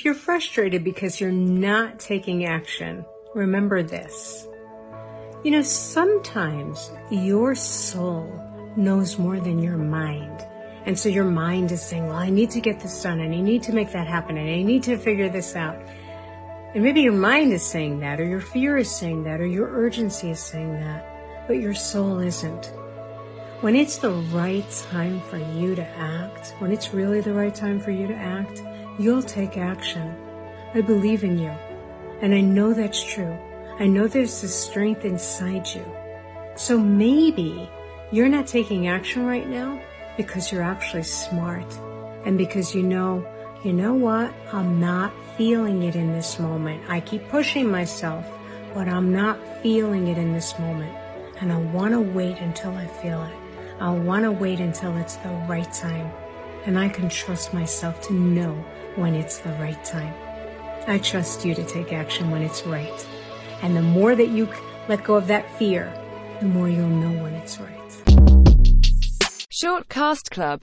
If you're frustrated because you're not taking action, remember this. You know, sometimes your soul knows more than your mind. And so your mind is saying, well, I need to get this done and I need to make that happen and I need to figure this out. And maybe your mind is saying that or your fear is saying that or your urgency is saying that, but your soul isn't. When it's the right time for you to act, when it's really the right time for you to act, you'll take action. I believe in you. And I know that's true. I know there's this strength inside you. So maybe you're not taking action right now because you're actually smart and because you know, you know what? I'm not feeling it in this moment. I keep pushing myself, but I'm not feeling it in this moment. And I want to wait until I feel it. I want to wait until it's the right time. And I can trust myself to know when it's the right time. I trust you to take action when it's right. And the more that you let go of that fear, the more you'll know when it's right. Shortcast Club